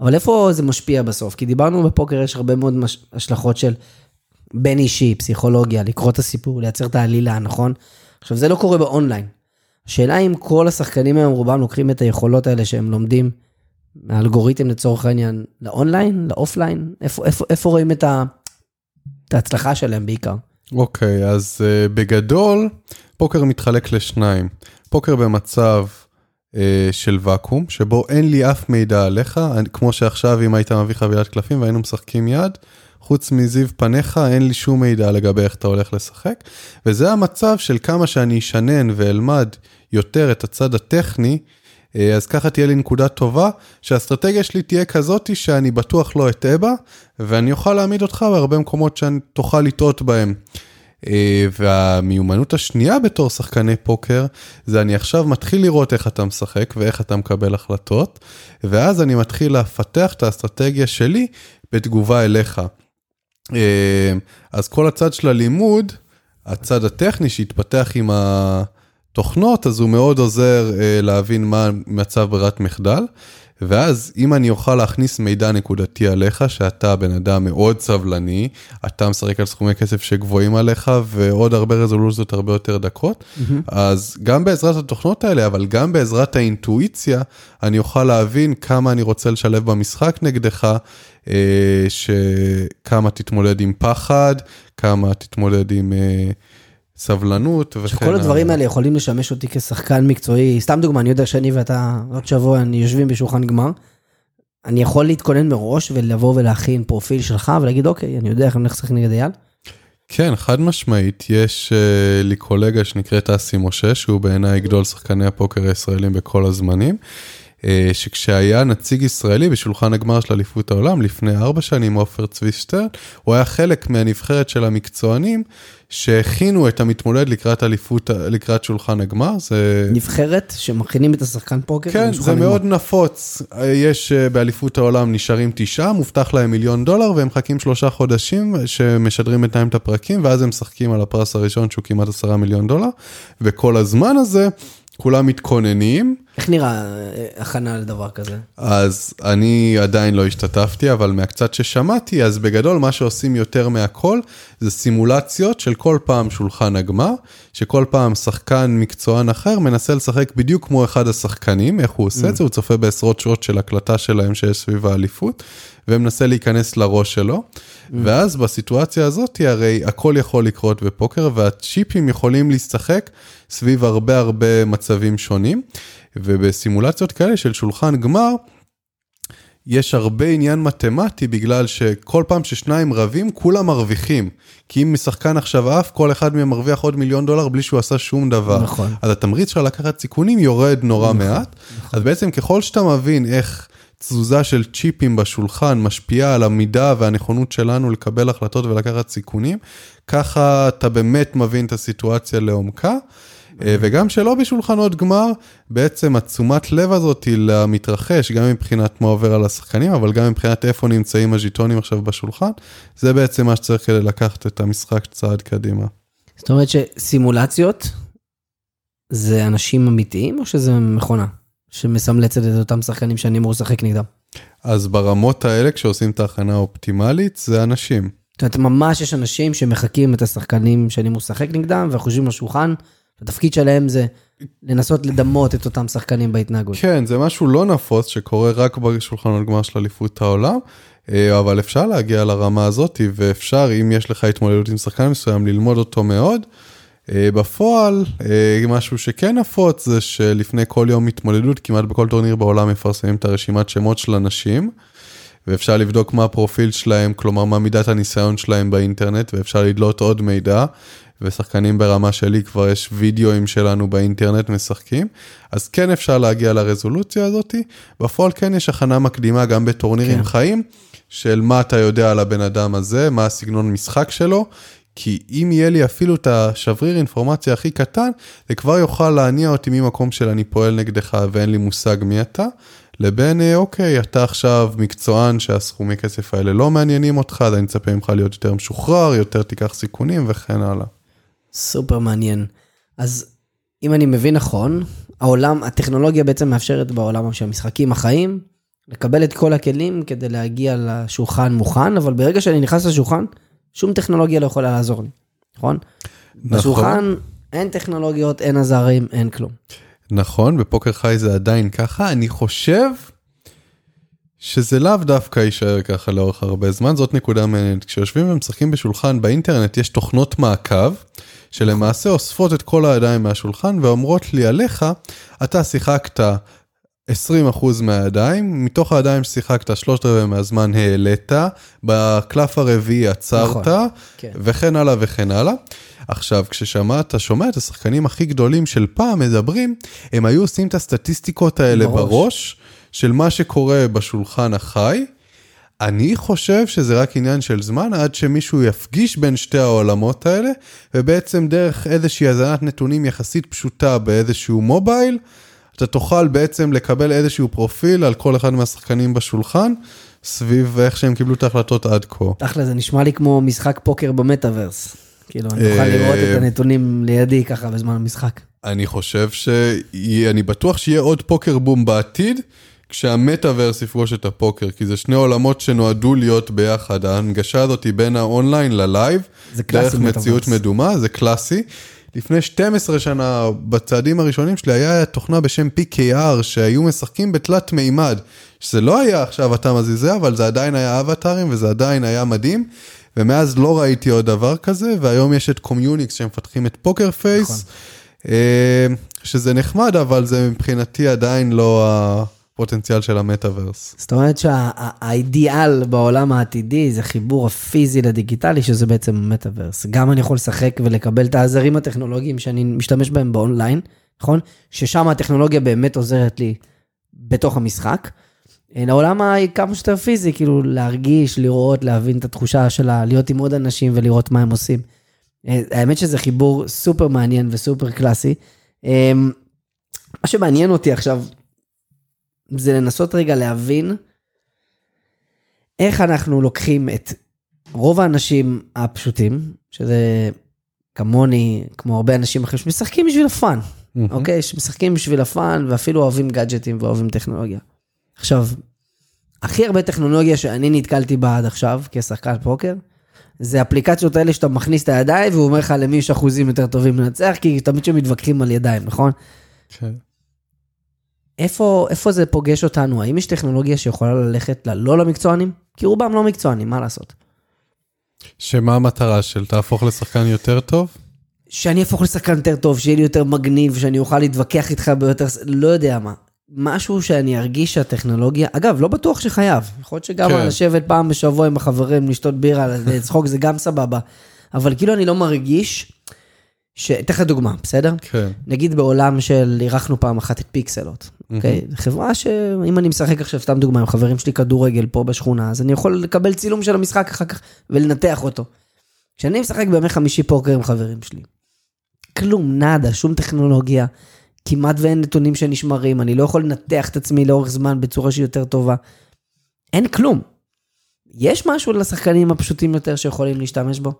אבל איפה זה משפיע בסוף? כי דיברנו בפוקר, יש הרבה מאוד מש... השלכות של בין אישי, פסיכולוגיה, לקרוא את הסיפור, לייצר את העלילה, נכון? עכשיו, זה לא קורה באונליין. השאלה אם כל השחקנים היום, רובם לוקחים את היכולות האלה שהם לומדים מהאלגוריתם לצורך העניין, לאונליין, לאופליין? איפה, איפה, איפה רואים את, ה... את ההצלחה שלהם בעיקר? אוקיי, okay, אז uh, בגדול, פוקר מתחלק לשניים. פוקר במצב של ואקום, שבו אין לי אף מידע עליך, כמו שעכשיו אם היית מביא חבילת קלפים והיינו משחקים יד, חוץ מזיו פניך אין לי שום מידע לגבי איך אתה הולך לשחק, וזה המצב של כמה שאני אשנן ואלמד יותר את הצד הטכני, אה, אז ככה תהיה לי נקודה טובה, שהאסטרטגיה שלי תהיה כזאתי שאני בטוח לא אטעה בה, ואני אוכל להעמיד אותך בהרבה מקומות שאני תוכל לטעות בהם. אה, והמיומנות השנייה בתור שחקני פוקר, זה אני עכשיו מתחיל לראות איך אתה משחק ואיך אתה מקבל החלטות, ואז אני מתחיל לפתח את האסטרטגיה שלי בתגובה אליך. אה, אז כל הצד של הלימוד, הצד הטכני שהתפתח עם התוכנות, אז הוא מאוד עוזר אה, להבין מה מצב ברירת מחדל. ואז אם אני אוכל להכניס מידע נקודתי עליך, שאתה בן אדם מאוד סבלני, אתה משחק על סכומי כסף שגבוהים עליך ועוד הרבה רזולוציות הרבה יותר דקות, mm-hmm. אז גם בעזרת התוכנות האלה, אבל גם בעזרת האינטואיציה, אני אוכל להבין כמה אני רוצה לשלב במשחק נגדך, אה, שכמה תתמודד עם פחד, כמה תתמודד עם... אה, סבלנות וכן. שכל הדברים האלה יכולים לשמש אותי כשחקן מקצועי. סתם דוגמה, אני יודע שאני ואתה עוד שבוע אני יושבים בשולחן גמר. אני יכול להתכונן מראש ולבוא ולהכין פרופיל שלך ולהגיד אוקיי, אני יודע איך אני הולך לשחק נגד אייל. כן, חד משמעית, יש uh, לי קולגה שנקראת אסי משה, שהוא בעיניי גדול שחקני הפוקר הישראלים בכל הזמנים. אה, שכשהיה נציג ישראלי בשולחן הגמר של אליפות העולם לפני ארבע שנים, עופר צבי שטרן, הוא היה חלק מהנבחרת של המקצוענים שהכינו את המתמודד לקראת אליפות, לקראת שולחן הגמר. זה... נבחרת שמכינים את השחקן פוקר? כן, זה הגמר. מאוד נפוץ. יש אה, באליפות העולם נשארים תשעה, מובטח להם מיליון דולר והם מחכים שלושה חודשים שמשדרים בינתיים את הפרקים ואז הם משחקים על הפרס הראשון שהוא כמעט עשרה מיליון דולר. וכל הזמן הזה כולם מתכוננים. איך נראה אה, הכנה לדבר כזה? אז אני עדיין לא השתתפתי, אבל מהקצת ששמעתי, אז בגדול מה שעושים יותר מהכל, זה סימולציות של כל פעם שולחן הגמר, שכל פעם שחקן מקצוען אחר מנסה לשחק בדיוק כמו אחד השחקנים, איך הוא עושה את זה, הוא צופה בעשרות שעות של הקלטה שלהם שיש סביב האליפות, ומנסה להיכנס לראש שלו, ואז בסיטואציה הזאת הרי הכל יכול לקרות בפוקר, והצ'יפים יכולים להשחק סביב הרבה הרבה מצבים שונים. ובסימולציות כאלה של שולחן גמר, יש הרבה עניין מתמטי בגלל שכל פעם ששניים רבים, כולם מרוויחים. כי אם משחקן עכשיו עף, כל אחד מהם מרוויח עוד מיליון דולר בלי שהוא עשה שום דבר. נכון. אז התמריץ שלך לקחת סיכונים יורד נורא נכון, מעט. נכון. אז בעצם ככל שאתה מבין איך תזוזה של צ'יפים בשולחן משפיעה על המידה והנכונות שלנו לקבל החלטות ולקחת סיכונים, ככה אתה באמת מבין את הסיטואציה לעומקה. אה, וגם שלא בשולחנות גמר, בעצם התשומת לב הזאת היא למתרחש, גם מבחינת מה עובר על השחקנים, אבל גם מבחינת איפה נמצאים הז'יטונים עכשיו בשולחן, זה בעצם מה שצריך כדי לקחת את המשחק צעד קדימה. זאת אומרת שסימולציות זה אנשים אמיתיים או שזה מכונה שמסמלצת את אותם שחקנים שאני אמור לשחק נגדם? אז ברמות האלה, כשעושים את ההכנה האופטימלית, זה אנשים. זאת אומרת, ממש יש אנשים שמחקים את השחקנים שאני אמור לשחק נגדם וחושבים לשולחן. התפקיד שלהם זה לנסות לדמות את אותם שחקנים בהתנהגות. כן, זה משהו לא נפוץ שקורה רק בשולחנות גמר של אליפות העולם, אה, אבל אפשר להגיע לרמה הזאת, ואפשר, אם יש לך התמודדות עם שחקן מסוים, ללמוד אותו מאוד. אה, בפועל, אה, משהו שכן נפוץ זה שלפני כל יום התמודדות, כמעט בכל טורניר בעולם מפרסמים את הרשימת שמות של אנשים. ואפשר לבדוק מה הפרופיל שלהם, כלומר מה מידת הניסיון שלהם באינטרנט, ואפשר לדלות עוד מידע, ושחקנים ברמה שלי כבר יש וידאוים שלנו באינטרנט משחקים, אז כן אפשר להגיע לרזולוציה הזאתי. בפועל כן יש הכנה מקדימה גם בטורנירים כן. חיים, של מה אתה יודע על הבן אדם הזה, מה הסגנון משחק שלו. כי אם יהיה לי אפילו את השבריר אינפורמציה הכי קטן, זה כבר יוכל להניע אותי ממקום של אני פועל נגדך ואין לי מושג מי אתה, לבין אה, אוקיי, אתה עכשיו מקצוען שהסכומי כסף האלה לא מעניינים אותך, אז אני מצפה ממך להיות יותר משוחרר, יותר תיקח סיכונים וכן הלאה. סופר מעניין. אז אם אני מבין נכון, העולם, הטכנולוגיה בעצם מאפשרת בעולם של המשחקים החיים, לקבל את כל הכלים כדי להגיע לשולחן מוכן, אבל ברגע שאני נכנס לשולחן, שום טכנולוגיה לא יכולה לעזור לי, נכון? נכון. בשולחן אין טכנולוגיות, אין עזרים, אין כלום. נכון, בפוקר חי זה עדיין ככה, אני חושב שזה לאו דווקא יישאר ככה לאורך הרבה זמן, זאת נקודה מעניינת. כשיושבים ומשחקים בשולחן באינטרנט יש תוכנות מעקב, שלמעשה אוספות את כל הידיים מהשולחן ואומרות לי עליך, אתה שיחקת 20% מהידיים, מתוך הידיים ששיחקת שלושת רבעי מהזמן העלית, בקלף הרביעי עצרת, נכון, כן. וכן הלאה וכן הלאה. עכשיו, כששמעת, שומע את השחקנים הכי גדולים של פעם מדברים, הם היו עושים את הסטטיסטיקות האלה בראש, בראש של מה שקורה בשולחן החי. אני חושב שזה רק עניין של זמן עד שמישהו יפגיש בין שתי העולמות האלה, ובעצם דרך איזושהי הזנת נתונים יחסית פשוטה באיזשהו מובייל, אתה תוכל בעצם לקבל איזשהו פרופיל על כל אחד מהשחקנים בשולחן, סביב איך שהם קיבלו את ההחלטות עד כה. תכל'ס, זה נשמע לי כמו משחק פוקר במטאוורס. כאילו, אני אוכל לראות את הנתונים לידי ככה בזמן המשחק. אני חושב ש... אני בטוח שיהיה עוד poker boom בעתיד, כשהמטאוורס יפגוש את הפוקר, כי זה שני עולמות שנועדו להיות ביחד. ההנגשה הזאת היא בין האונליין ללייב, דרך מציאות מדומה, זה קלאסי. לפני 12 שנה, בצעדים הראשונים שלי, היה תוכנה בשם PKR, שהיו משחקים בתלת מימד. שזה לא היה עכשיו אתה מזיזה, אבל זה עדיין היה אבטארים, וזה עדיין היה מדהים. ומאז לא ראיתי עוד דבר כזה, והיום יש את Comunix שמפתחים את Poker Face, נכון. אה, שזה נחמד, אבל זה מבחינתי עדיין לא הפוטנציאל של המטאוורס. זאת אומרת שהאידיאל בעולם העתידי זה חיבור הפיזי לדיגיטלי, שזה בעצם המטאוורס. גם אני יכול לשחק ולקבל את העזרים הטכנולוגיים שאני משתמש בהם באונליין, נכון? ששם הטכנולוגיה באמת עוזרת לי בתוך המשחק. אה, לעולם כמה שיותר פיזי, כאילו להרגיש, לראות, להבין את התחושה שלה, להיות עם עוד אנשים ולראות מה הם עושים. אה, האמת שזה חיבור סופר מעניין וסופר קלאסי. אה, מה שמעניין אותי עכשיו, זה לנסות רגע להבין איך אנחנו לוקחים את רוב האנשים הפשוטים, שזה כמוני, כמו הרבה אנשים אחרים, שמשחקים בשביל הפאן, אוקיי? שמשחקים בשביל הפאן ואפילו אוהבים גאדג'טים ואוהבים טכנולוגיה. עכשיו, הכי הרבה טכנולוגיה שאני נתקלתי בה עד עכשיו, כשחקן פוקר, זה אפליקציות האלה שאתה מכניס את הידיים והוא אומר לך למי יש אחוזים יותר טובים לנצח, כי תמיד שמתווכחים על ידיים, נכון? כן. איפה, איפה זה פוגש אותנו? האם יש טכנולוגיה שיכולה ללכת ללא למקצוענים? כי רובם לא מקצוענים, מה לעשות? שמה המטרה של תהפוך לשחקן יותר טוב? שאני אהפוך לשחקן יותר טוב, שיהיה לי יותר מגניב, שאני אוכל להתווכח איתך ביותר, לא יודע מה. משהו שאני ארגיש שהטכנולוגיה, אגב, לא בטוח שחייב. יכול להיות שגם כן. לשבת פעם בשבוע עם החברים, לשתות בירה, לצחוק, זה גם סבבה. אבל כאילו אני לא מרגיש, ש... אתן לך דוגמה, בסדר? כן. נגיד בעולם של אירחנו פעם אחת את פיקסלות, אוקיי? חברה שאם אני משחק עכשיו, סתם דוגמה, עם חברים שלי כדורגל פה בשכונה, אז אני יכול לקבל צילום של המשחק אחר כך ולנתח אותו. כשאני משחק בימי חמישי פוקר עם חברים שלי, כלום, נאדה, שום טכנולוגיה, כמעט ואין נתונים שנשמרים, אני לא יכול לנתח את עצמי לאורך זמן בצורה שהיא יותר טובה. אין כלום. יש משהו לשחקנים הפשוטים יותר שיכולים להשתמש בו?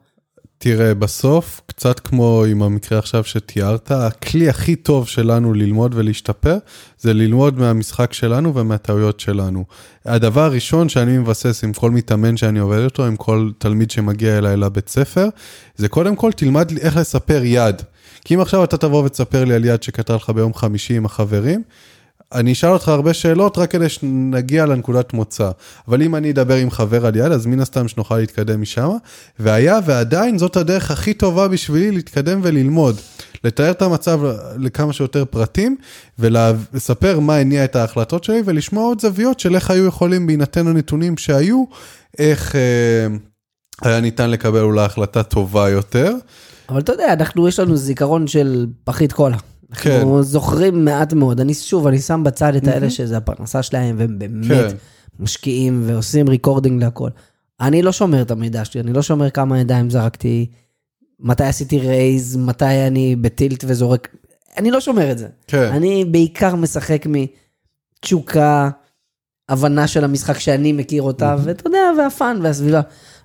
תראה, בסוף, קצת כמו עם המקרה עכשיו שתיארת, הכלי הכי טוב שלנו ללמוד ולהשתפר, זה ללמוד מהמשחק שלנו ומהטעויות שלנו. הדבר הראשון שאני מבסס עם כל מתאמן שאני עובד איתו, עם כל תלמיד שמגיע אליי לבית ספר, זה קודם כל תלמד איך לספר יד. כי אם עכשיו אתה תבוא ותספר לי על יד שקטע לך ביום חמישי עם החברים, אני אשאל אותך הרבה שאלות רק כדי שנגיע לנקודת מוצא. אבל אם אני אדבר עם חבר על יד, אז מן הסתם שנוכל להתקדם משם. והיה ועדיין זאת הדרך הכי טובה בשבילי להתקדם וללמוד. לתאר את המצב לכמה שיותר פרטים, ולספר מה הניע את ההחלטות שלי, ולשמוע עוד זוויות של איך היו יכולים, בהינתן הנתונים שהיו, איך אה, היה ניתן לקבל אולי החלטה טובה יותר. אבל אתה יודע, אנחנו, יש לנו זיכרון של פחית קולה. כן. אנחנו זוכרים מעט מאוד. אני, שוב, אני שם בצד את האלה שזה הפרנסה שלהם, והם באמת כן. משקיעים ועושים ריקורדינג להכל. אני לא שומר את המידע שלי, אני לא שומר כמה ידיים זרקתי, מתי עשיתי רייז, מתי אני בטילט וזורק, אני לא שומר את זה. כן. אני בעיקר משחק מתשוקה, הבנה של המשחק שאני מכיר אותה, ואתה יודע, והפאן והסביבה.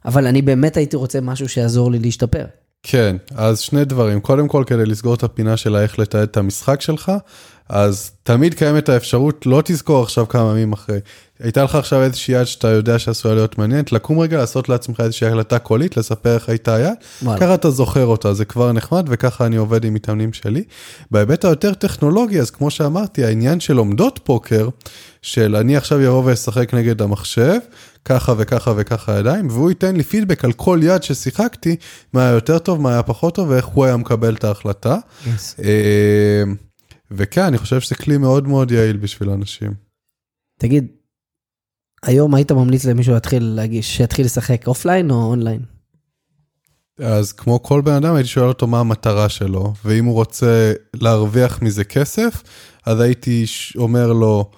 אבל אני באמת הייתי רוצה משהו שיעזור לי להשתפר. כן, אז שני דברים. קודם כל, כדי לסגור את הפינה של איך לתעד את המשחק שלך, אז תמיד קיימת האפשרות, לא תזכור עכשיו כמה ימים אחרי. הייתה לך עכשיו איזושהי יד שאתה יודע שעשויה להיות מעניינת, לקום רגע, לעשות לעצמך איזושהי החלטה קולית, לספר איך הייתה היד. ככה אתה זוכר אותה, זה כבר נחמד, וככה אני עובד עם מתאמנים שלי. בהיבט היותר טכנולוגי, אז כמו שאמרתי, העניין של לומדות פוקר, של אני עכשיו אבוא ואשחק נגד המחשב, ככה וככה וככה ידיים, והוא ייתן לי פידבק על כל יד ששיחקתי, מה היה יותר טוב, מה היה פחות טוב, ואיך הוא היה מקבל את ההחלטה. Yes. אה, וכן, אני חושב שזה כלי מאוד מאוד יעיל בשביל אנשים. תגיד, היום היית ממליץ למישהו להתחיל להגיש, שיתחיל לשחק אופליין או אונליין? אז כמו כל בן אדם הייתי שואל אותו מה המטרה שלו, ואם הוא רוצה להרוויח מזה כסף, אז הייתי אומר לו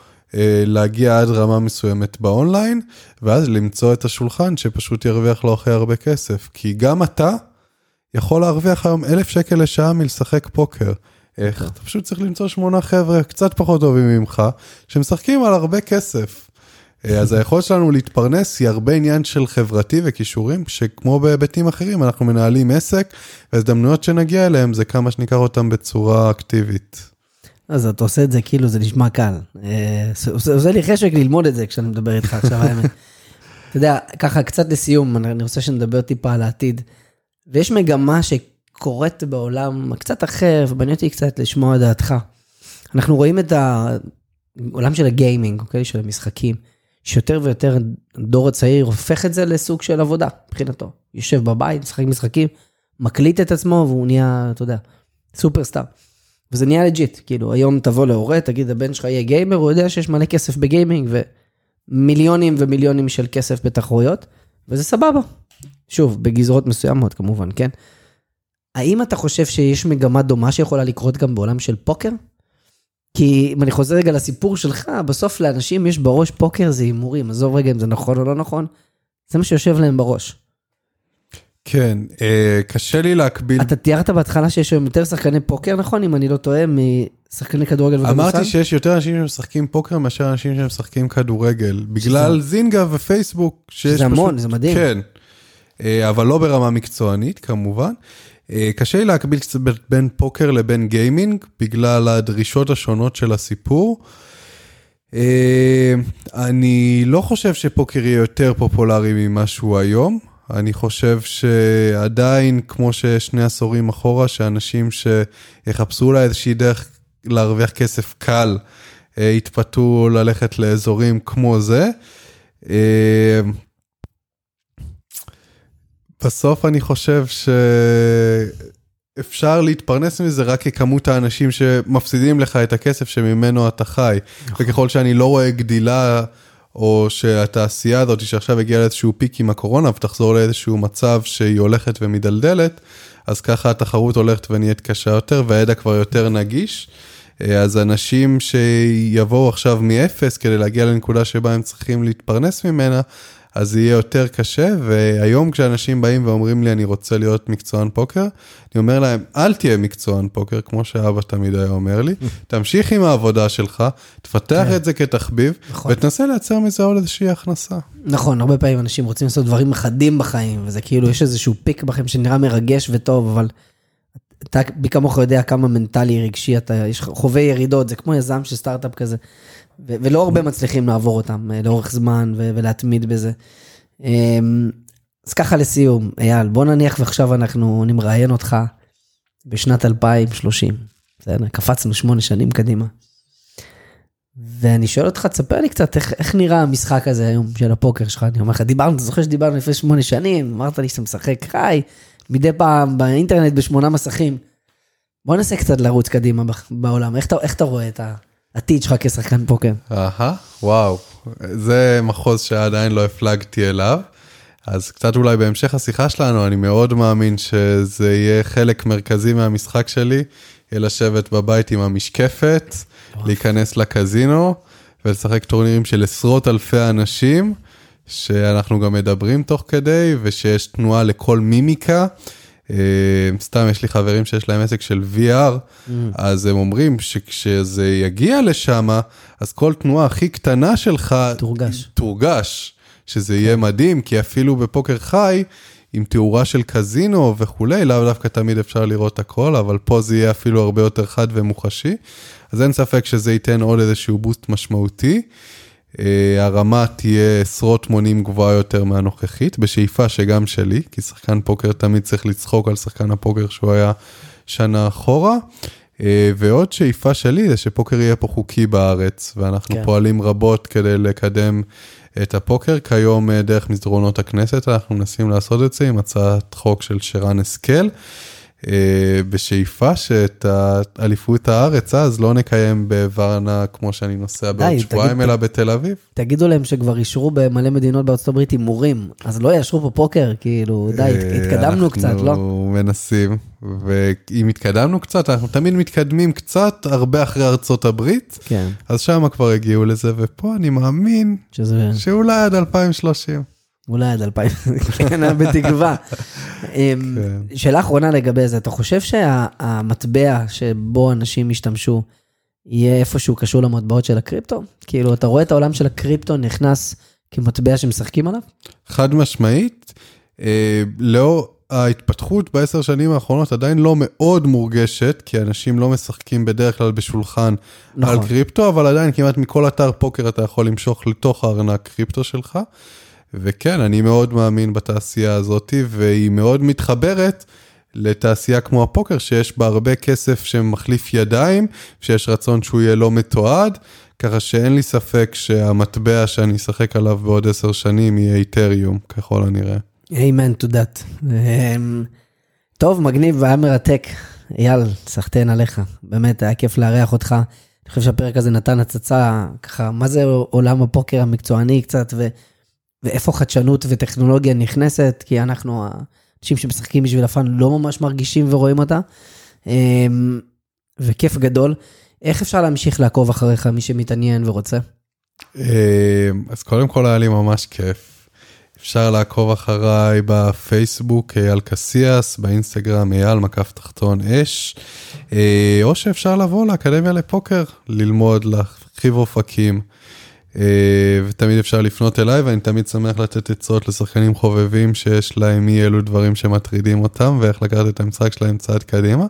להגיע עד רמה מסוימת באונליין, ואז למצוא את השולחן שפשוט ירוויח לו הכי הרבה כסף. כי גם אתה יכול להרוויח היום אלף שקל לשעה מלשחק פוקר. איך? אתה פשוט צריך למצוא שמונה חבר'ה קצת פחות טובים ממך, שמשחקים על הרבה כסף. אה, אז היכולת שלנו להתפרנס היא הרבה עניין של חברתי וכישורים, שכמו בהיבטים אחרים, אנחנו מנהלים עסק, והזדמנויות שנגיע אליהם זה כמה שניקח אותם בצורה אקטיבית. אז אתה עושה את זה כאילו זה נשמע קל. אה, עושה לי חשק ללמוד את זה כשאני מדבר איתך עכשיו, האמת. אתה יודע, ככה קצת לסיום, אני רוצה שנדבר טיפה על העתיד. ויש מגמה שקורית בעולם קצת אחר, ומעניין אותי קצת לשמוע את דעתך. אנחנו רואים את העולם של הגיימינג, אוקיי? של המשחקים, שיותר ויותר הדור הצעיר הופך את זה לסוג של עבודה, מבחינתו. יושב בבית, משחק משחקים, מקליט את עצמו, והוא נהיה, אתה יודע, סופרסטאר. וזה נהיה legit, כאילו, היום תבוא להורה, תגיד, הבן שלך יהיה גיימר, הוא יודע שיש מלא כסף בגיימינג, ומיליונים ומיליונים של כסף בתחרויות, וזה סבבה. שוב, בגזרות מסוימות כמובן, כן? האם אתה חושב שיש מגמה דומה שיכולה לקרות גם בעולם של פוקר? כי אם אני חוזר רגע לסיפור שלך, בסוף לאנשים יש בראש פוקר זה הימורים, עזוב רגע אם זה נכון או לא נכון, זה מה שיושב להם בראש. כן, אה, קשה לי להקביל. אתה תיארת בהתחלה שיש היום יותר שחקני פוקר, נכון? אם אני לא טועה, משחקני כדורגל וכדורסל? אמרתי שיש יותר אנשים שמשחקים פוקר מאשר אנשים שמשחקים כדורגל, בגלל זינגה ופייסבוק. שיש שזה המון, פשוט- זה מדהים. כן, אה, אבל לא ברמה מקצוענית כמובן. אה, קשה לי להקביל קצת בין פוקר לבין גיימינג, בגלל הדרישות השונות של הסיפור. אה, אני לא חושב שפוקר יהיה יותר פופולרי ממה שהוא היום. אני חושב שעדיין, כמו ששני עשורים אחורה, שאנשים שיחפשו אולי איזושהי דרך להרוויח כסף קל, אה, יתפתו ללכת לאזורים כמו זה. אה, בסוף אני חושב אפשר להתפרנס מזה רק ככמות האנשים שמפסידים לך את הכסף שממנו אתה חי. נכון. וככל שאני לא רואה גדילה, או שהתעשייה הזאת שעכשיו הגיעה לאיזשהו פיק עם הקורונה ותחזור לאיזשהו מצב שהיא הולכת ומדלדלת, אז ככה התחרות הולכת ונהיית קשה יותר והידע כבר יותר נגיש. אה, אז אנשים שיבואו עכשיו מאפס כדי להגיע לנקודה שבה הם צריכים להתפרנס ממנה, אז זה יהיה יותר קשה, והיום כשאנשים באים ואומרים לי, אני רוצה להיות מקצוען פוקר, אני אומר להם, אל תהיה מקצוען פוקר, כמו שאבא תמיד היה אומר לי, תמשיך עם העבודה שלך, תפתח כן. את זה כתחביב, נכון. ותנסה לייצר מזה עוד איזושהי הכנסה. נכון, הרבה פעמים אנשים רוצים לעשות דברים חדים בחיים, וזה כאילו, יש איזשהו פיק בכם שנראה מרגש וטוב, אבל אתה, מי כמוך יודע כמה מנטלי, רגשי אתה, יש חווה ירידות, זה כמו יזם של סטארט-אפ כזה, ולא הרבה מצליחים לעבור אותם אה, לאורך זמן ולהתמיד בזה. אמ, אז ככה לסיום, אייל, בוא נניח ועכשיו אנחנו נמראיין אותך בשנת 2030, בסדר? קפצנו שמונה שנים קדימה. ואני שואל אותך, תספר לי קצת איך, איך נראה המשחק הזה היום של הפוקר שלך. אני אומר לך, דיברנו, אתה זוכר שדיברנו לפני שמונה שנים, אמרת לי שאתה משחק חי, מדי פעם באינטרנט בשמונה מסכים. בוא ננסה קצת לרוץ קדימה בעולם, איך אתה, איך אתה רואה את העתיד שלך כשחקן פוקר? אהה, וואו, זה מחוז שעדיין לא הפלגתי אליו. אז קצת אולי בהמשך השיחה שלנו, אני מאוד מאמין שזה יהיה חלק מרכזי מהמשחק שלי, יהיה לשבת בבית עם המשקפת, להיכנס לקזינו ולשחק טורנירים של עשרות אלפי אנשים, שאנחנו גם מדברים תוך כדי, ושיש תנועה לכל מימיקה. אה, סתם, יש לי חברים שיש להם עסק של VR, אז הם אומרים שכשזה יגיע לשם, אז כל תנועה הכי קטנה שלך... תורגש. תורגש, שזה יהיה מדהים, כי אפילו בפוקר חי, עם תאורה של קזינו וכולי, לאו דווקא תמיד אפשר לראות הכל, אבל פה זה יהיה אפילו הרבה יותר חד ומוחשי. אז אין ספק שזה ייתן עוד איזשהו בוסט משמעותי. אה, הרמה תהיה עשרות מונים גבוהה יותר מהנוכחית, בשאיפה שגם שלי, כי שחקן פוקר תמיד צריך לצחוק על שחקן הפוקר שהוא היה שנה אחורה. אה, ועוד שאיפה שלי זה שפוקר יהיה פה חוקי בארץ, ואנחנו כן. פועלים רבות כדי לקדם את הפוקר. כיום אה, דרך מסדרונות הכנסת אנחנו מנסים לעשות את זה עם הצעת חוק של שרן השכל. אה, בשאיפה שאת אליפות הארץ אז לא נקיים בוורנה כמו שאני נוסע בעוד שבועיים אלא בתל אביב. תגידו להם שכבר אישרו במלא מדינות בארצות הברית הימורים, אז לא יאשרו פה פוקר, כאילו, די, אה, התקדמנו קצת, לא? אנחנו מנסים, ואם התקדמנו קצת, אנחנו תמיד מתקדמים קצת הרבה אחרי ארצות הברית, כן, אז שם כבר הגיעו לזה, ופה אני מאמין שזה שאולי עד 2030. אולי עד 2000, כן, בתקווה. אמ, כן. שאלה אחרונה לגבי זה, אתה חושב שהמטבע שבו אנשים ישתמשו, יהיה איפשהו קשור למטבעות של הקריפטו? כאילו, אתה רואה את העולם של הקריפטו נכנס כמטבע שמשחקים עליו? חד משמעית, לאור ההתפתחות בעשר שנים האחרונות עדיין לא מאוד מורגשת, כי אנשים לא משחקים בדרך כלל בשולחן נכון. על קריפטו, אבל עדיין כמעט מכל אתר פוקר אתה יכול למשוך לתוך הארנק קריפטו שלך. וכן, אני מאוד מאמין בתעשייה הזאת, והיא מאוד מתחברת לתעשייה כמו הפוקר, שיש בה הרבה כסף שמחליף ידיים, שיש רצון שהוא יהיה לא מתועד, ככה שאין לי ספק שהמטבע שאני אשחק עליו בעוד עשר שנים יהיה איתריום, ככל הנראה. to that. אמ, טוב, מגניב והיה מרתק. אייל, סחטיין עליך. באמת, היה כיף לארח אותך. אני חושב שהפרק הזה נתן הצצה, ככה, מה זה עולם הפוקר המקצועני קצת, ו, ואיפה חדשנות וטכנולוגיה נכנסת, כי אנחנו, האנשים שמשחקים בשביל הפאן, לא ממש מרגישים ורואים אותה. אמ, וכיף גדול. איך אפשר להמשיך לעקוב אחריך, מי שמתעניין ורוצה? אה, אז קודם כל היה לי ממש כיף. אפשר לעקוב אחריי בפייסבוק אייל קסיאס, באינסטגרם אייל מקף תחתון אש, אה, או שאפשר לבוא לאקדמיה לפוקר, ללמוד, להרחיב אופקים, אה, ותמיד אפשר לפנות אליי, ואני תמיד שמח לתת עצות לשחקנים חובבים שיש להם אי אלו דברים שמטרידים אותם, ואיך לקחת את המשחק שלהם צעד קדימה,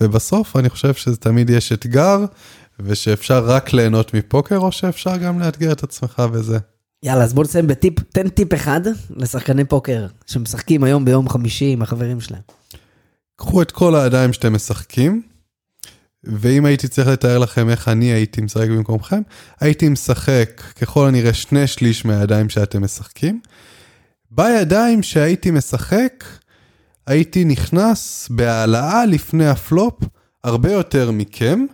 ובסוף אני חושב שזה תמיד יש אתגר, ושאפשר רק ליהנות מפוקר, או שאפשר גם לאתגר את עצמך בזה. יאללה, אז בוא נסיים בטיפ, תן טיפ אחד לשחקני פוקר שמשחקים היום ביום חמישי עם החברים שלהם. קחו את כל הידיים שאתם משחקים, ואם הייתי צריך לתאר לכם איך אני הייתי משחק במקומכם, הייתי משחק ככל הנראה שני שליש מהידיים שאתם משחקים. בידיים שהייתי משחק, הייתי נכנס בהעלאה לפני הפלופ הרבה יותר מכם.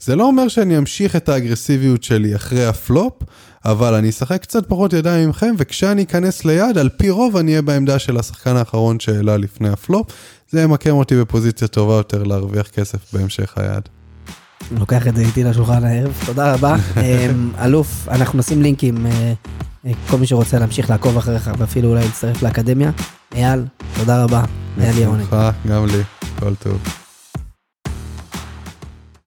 זה לא אומר שאני אמשיך את האגרסיביות שלי אחרי הפלופ, אבל אני אשחק קצת פחות ידיים ממכם, וכשאני אכנס ליד, על פי רוב אני אהיה בעמדה של השחקן האחרון שהעלה לפני הפלופ. זה ימקם אותי בפוזיציה טובה יותר להרוויח כסף בהמשך היד. לוקח את זה איתי לשולחן הערב, תודה רבה. אמ, אלוף, אנחנו נשים לינקים, אה, אה, כל מי שרוצה להמשיך לעקוב אחריך, ואפילו אולי להצטרף לאקדמיה. אייל, תודה רבה, היה לי עונג. בשמחה, גם לי, כל טוב.